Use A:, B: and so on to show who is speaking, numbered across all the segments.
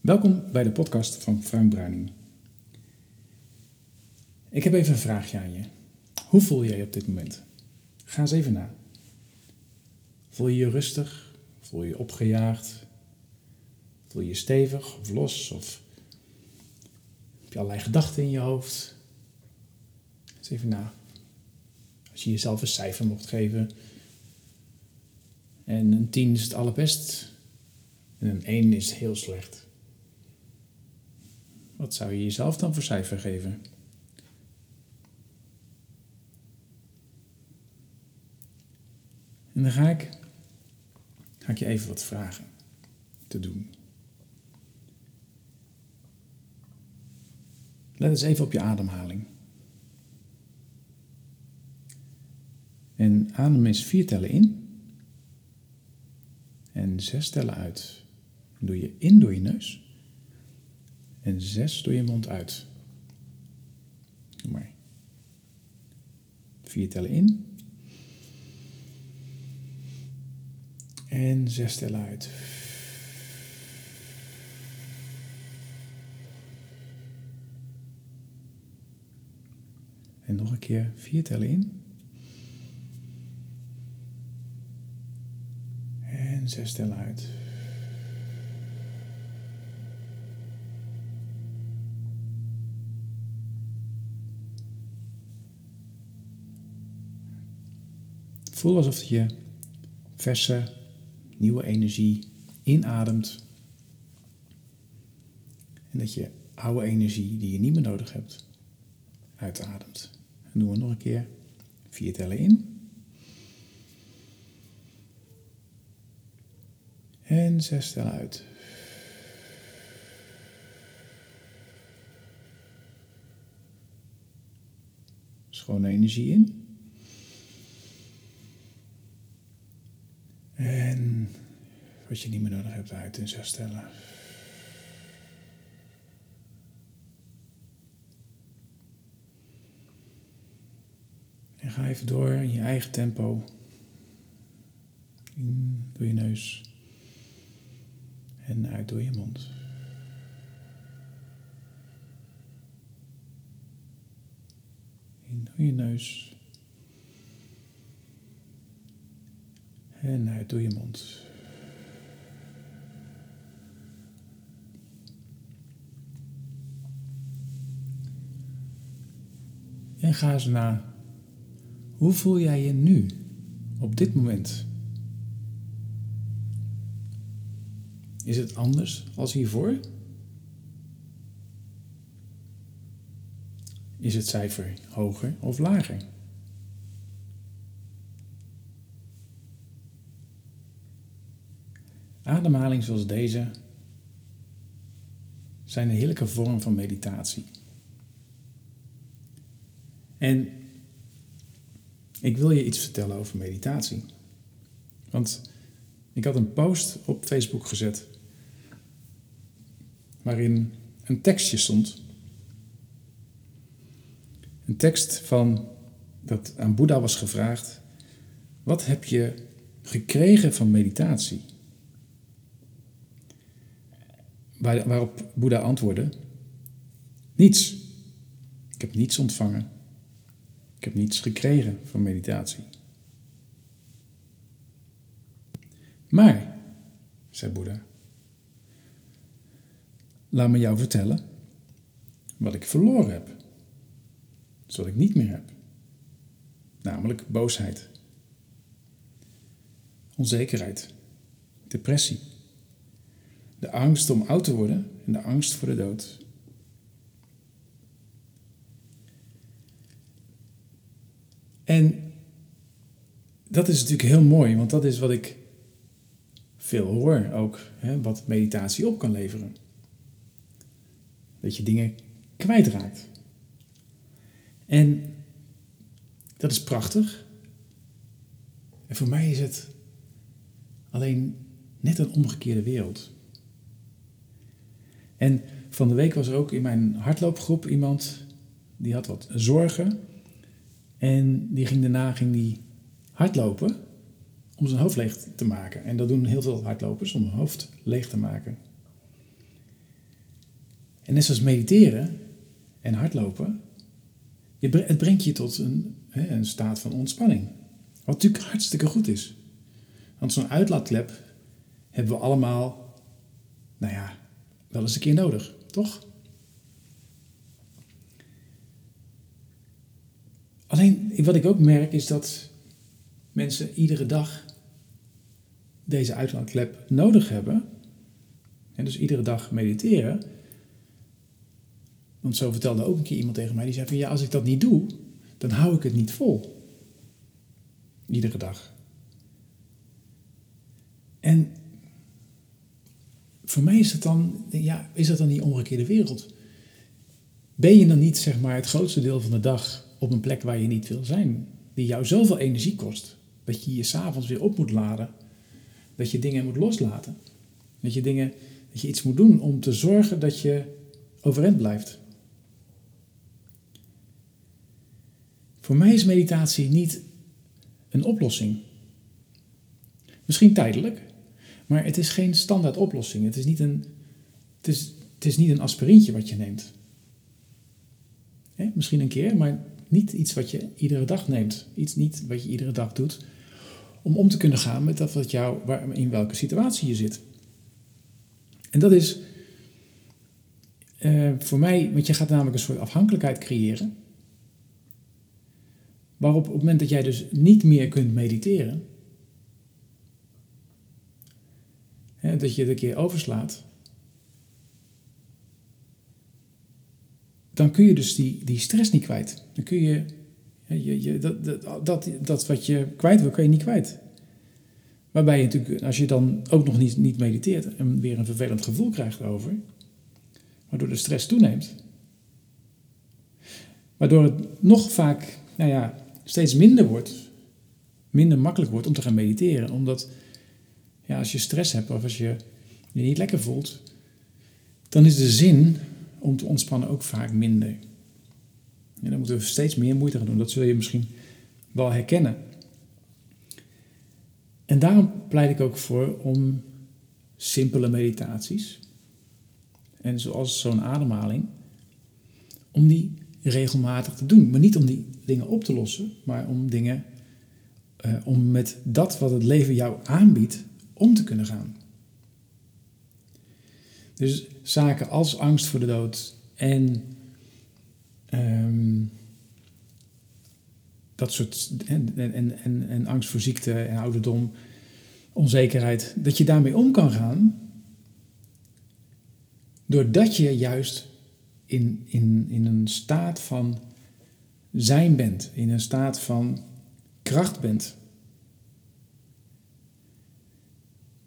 A: Welkom bij de podcast van Frank Bruining. Ik heb even een vraagje aan je. Hoe voel jij je op dit moment? Ga eens even na. Voel je je rustig? Voel je je opgejaagd? Voel je je stevig of los? Of heb je allerlei gedachten in je hoofd? Eens even na. Als je jezelf een cijfer mocht geven. En een 10 is het allerbest. En een 1 is heel slecht. Wat zou je jezelf dan voor cijfer geven? En dan ga ik, ga ik je even wat vragen te doen. Let eens even op je ademhaling. En adem eens vier tellen in en zes tellen uit. doe je in door je neus en zes door je mond uit. Doe maar. Vier tellen in. En zes tellen uit. En nog een keer vier tellen in. En zes tellen uit. Voel alsof je verse, nieuwe energie inademt. En dat je oude energie die je niet meer nodig hebt, uitademt. En doen we nog een keer. Vier tellen in. En zes tellen uit. Schone energie in. En wat je niet meer nodig hebt uit in zes tellen. En ga even door in je eigen tempo. In door je neus. En uit door je mond. In door je neus. En uit door je mond. En ga eens na. Hoe voel jij je nu, op dit moment? Is het anders als hiervoor? Is het cijfer hoger of lager? Ademhaling zoals deze zijn een heerlijke vorm van meditatie. En ik wil je iets vertellen over meditatie. Want ik had een post op Facebook gezet waarin een tekstje stond. Een tekst van dat aan Boeddha was gevraagd: wat heb je gekregen van meditatie? Waar, waarop Boeddha antwoordde: Niets. Ik heb niets ontvangen. Ik heb niets gekregen van meditatie. Maar, zei Boeddha, laat me jou vertellen wat ik verloren heb. Dus wat ik niet meer heb. Namelijk boosheid, onzekerheid, depressie, de angst om oud te worden en de angst voor de dood. En dat is natuurlijk heel mooi, want dat is wat ik veel hoor ook, hè, wat meditatie op kan leveren. Dat je dingen kwijtraakt. En dat is prachtig. En voor mij is het alleen net een omgekeerde wereld. En van de week was er ook in mijn hardloopgroep iemand die had wat zorgen. En die ging daarna ging die hardlopen om zijn hoofd leeg te maken. En dat doen heel veel hardlopers om hun hoofd leeg te maken. En net zoals mediteren en hardlopen, het brengt je tot een, een staat van ontspanning. Wat natuurlijk hartstikke goed is. Want zo'n uitlaatklep hebben we allemaal, nou ja, wel eens een keer nodig, toch? Alleen wat ik ook merk is dat mensen iedere dag deze uitlaatklep nodig hebben. En dus iedere dag mediteren. Want zo vertelde ook een keer iemand tegen mij, die zei van ja, als ik dat niet doe, dan hou ik het niet vol. Iedere dag. En voor mij is het dan, ja, is dat dan die omgekeerde wereld? Ben je dan niet, zeg maar, het grootste deel van de dag op een plek waar je niet wil zijn, die jou zoveel energie kost, dat je je s'avonds weer op moet laden, dat je dingen moet loslaten, dat je, dingen, dat je iets moet doen om te zorgen dat je overeind blijft? Voor mij is meditatie niet een oplossing. Misschien tijdelijk, maar het is geen standaard oplossing. Het is niet een, het is, het is niet een aspirintje wat je neemt. misschien een keer, maar niet iets wat je iedere dag neemt. Iets niet wat je iedere dag doet om om te kunnen gaan met dat wat jou, waar, in welke situatie je zit. En dat is uh, voor mij, want je gaat namelijk een soort afhankelijkheid creëren. Waarop op het moment dat jij dus niet meer kunt mediteren, hè, dat je het een keer overslaat, dan kun je dus die, die stress niet kwijt. Dan kun je, je, je dat, dat, dat, wat je kwijt wil, kan je niet kwijt. Waarbij je natuurlijk, als je dan ook nog niet, niet mediteert en weer een vervelend gevoel krijgt over, waardoor de stress toeneemt, waardoor het nog vaak, nou ja, steeds minder wordt, minder makkelijk wordt om te gaan mediteren. Omdat ja, als je stress hebt of als je je niet lekker voelt, dan is de zin om te ontspannen ook vaak minder. dan moeten we steeds meer moeite gaan doen. Dat zul je misschien wel herkennen. En daarom pleit ik ook voor om simpele meditaties. En zoals zo'n ademhaling, om die regelmatig te doen. Maar niet om die dingen op te lossen, maar om dingen, uh, om met dat wat het leven jou aanbiedt, om te kunnen gaan. Dus zaken als angst voor de dood en um, dat soort, en, en, en, en angst voor ziekte en ouderdom, onzekerheid, dat je daarmee om kan gaan, doordat je juist in, in, in een staat van zijn bent, in een staat van kracht bent.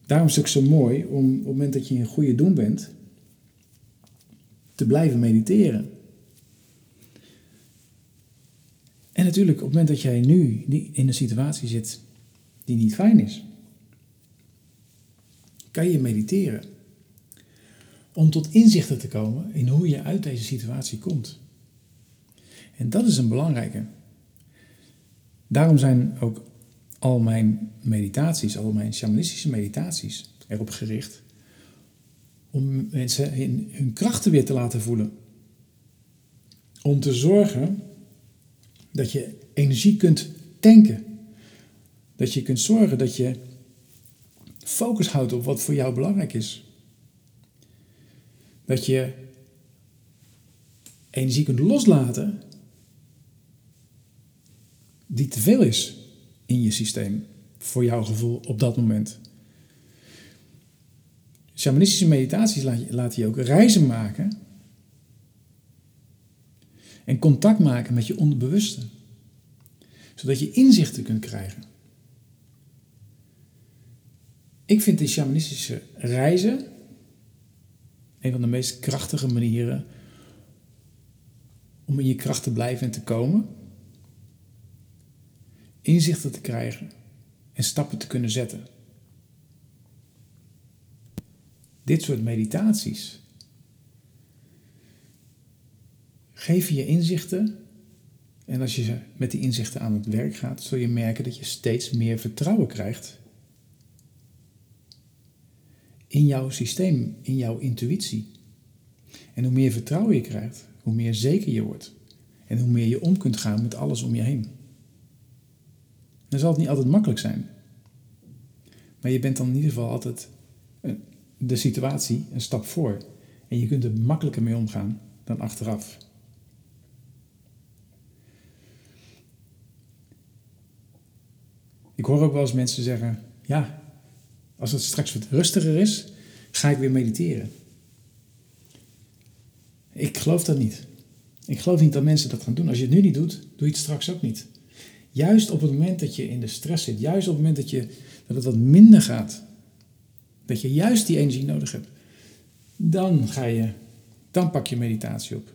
A: Daarom is het zo mooi om op het moment dat je in goede doen bent, te blijven mediteren. En natuurlijk, op het moment dat jij nu in een situatie zit die niet fijn is, kan je mediteren om tot inzichten te komen in hoe je uit deze situatie komt. En dat is een belangrijke. Daarom zijn ook al mijn meditaties, al mijn shamanistische meditaties erop gericht om mensen in hun krachten weer te laten voelen. Om te zorgen dat je energie kunt tanken. Dat je kunt zorgen dat je focus houdt op wat voor jou belangrijk is. Dat je energie kunt loslaten die te veel is in je systeem voor jouw gevoel op dat moment. Shamanistische meditaties laat je, je ook reizen maken en contact maken met je onderbewuste, zodat je inzichten kunt krijgen. Ik vind die shamanistische reizen een van de meest krachtige manieren om in je kracht te blijven en te komen. Inzichten te krijgen en stappen te kunnen zetten. Dit soort meditaties geven je inzichten. En als je met die inzichten aan het werk gaat, zul je merken dat je steeds meer vertrouwen krijgt in jouw systeem, in jouw intuïtie. En hoe meer vertrouwen je krijgt, hoe meer zeker je wordt. En hoe meer je om kunt gaan met alles om je heen. Dan zal het niet altijd makkelijk zijn. Maar je bent dan in ieder geval altijd eh, de situatie een stap voor. En je kunt er makkelijker mee omgaan dan achteraf. Ik hoor ook wel eens mensen zeggen: Ja, als het straks wat rustiger is, ga ik weer mediteren. Ik geloof dat niet. Ik geloof niet dat mensen dat gaan doen. Als je het nu niet doet, doe je het straks ook niet. Juist op het moment dat je in de stress zit, juist op het moment dat, je, dat het wat minder gaat, dat je juist die energie nodig hebt, dan ga je, dan pak je meditatie op.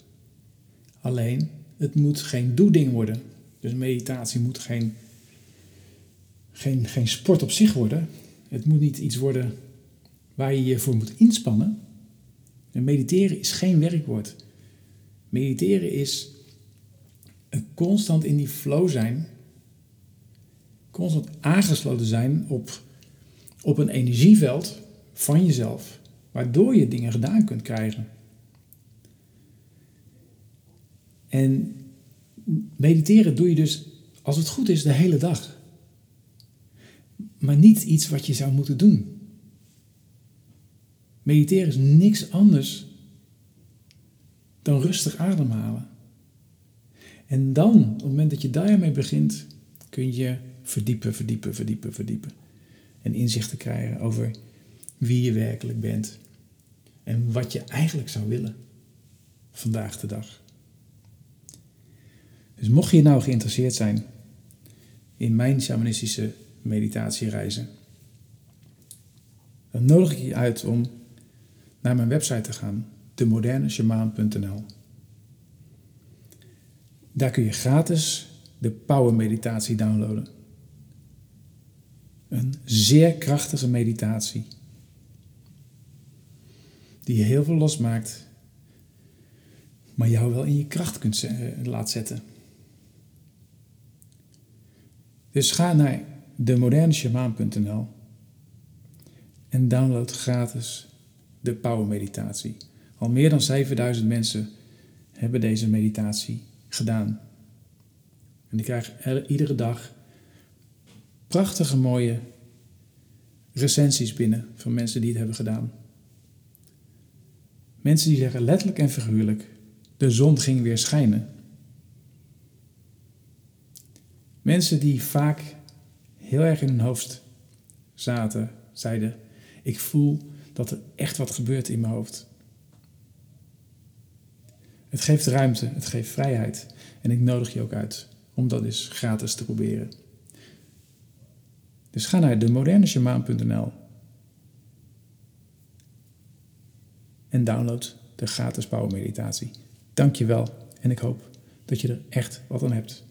A: Alleen, het moet geen doeding worden. Dus meditatie moet geen, geen, geen sport op zich worden. Het moet niet iets worden waar je je voor moet inspannen. En mediteren is geen werkwoord. Mediteren is een constant in die flow zijn, constant aangesloten zijn op, op een energieveld van jezelf, waardoor je dingen gedaan kunt krijgen. En mediteren doe je dus, als het goed is, de hele dag. Maar niet iets wat je zou moeten doen. Mediteren is niks anders dan rustig ademhalen. En dan, op het moment dat je daarmee begint, kun je verdiepen, verdiepen, verdiepen, verdiepen. En inzichten krijgen over wie je werkelijk bent. En wat je eigenlijk zou willen vandaag de dag. Dus mocht je nou geïnteresseerd zijn in mijn shamanistische meditatiereizen, dan nodig ik je uit om naar mijn website te gaan, demodernesjamaan.nl. Daar kun je gratis de Power Meditatie downloaden. Een zeer krachtige meditatie. Die heel veel losmaakt, maar jou wel in je kracht kunt laten zetten. Dus ga naar demodernesjamaan.nl en download gratis de Power Meditatie. Al meer dan 7000 mensen hebben deze meditatie gedaan. En die krijgen iedere dag prachtige mooie recensies binnen van mensen die het hebben gedaan. Mensen die zeggen letterlijk en figuurlijk: de zon ging weer schijnen. Mensen die vaak heel erg in hun hoofd zaten, zeiden: Ik voel dat er echt wat gebeurt in mijn hoofd. Het geeft ruimte, het geeft vrijheid. En ik nodig je ook uit om dat eens gratis te proberen. Dus ga naar demodernesjamaan.nl en download de gratis power meditatie. Dank je wel en ik hoop dat je er echt wat aan hebt.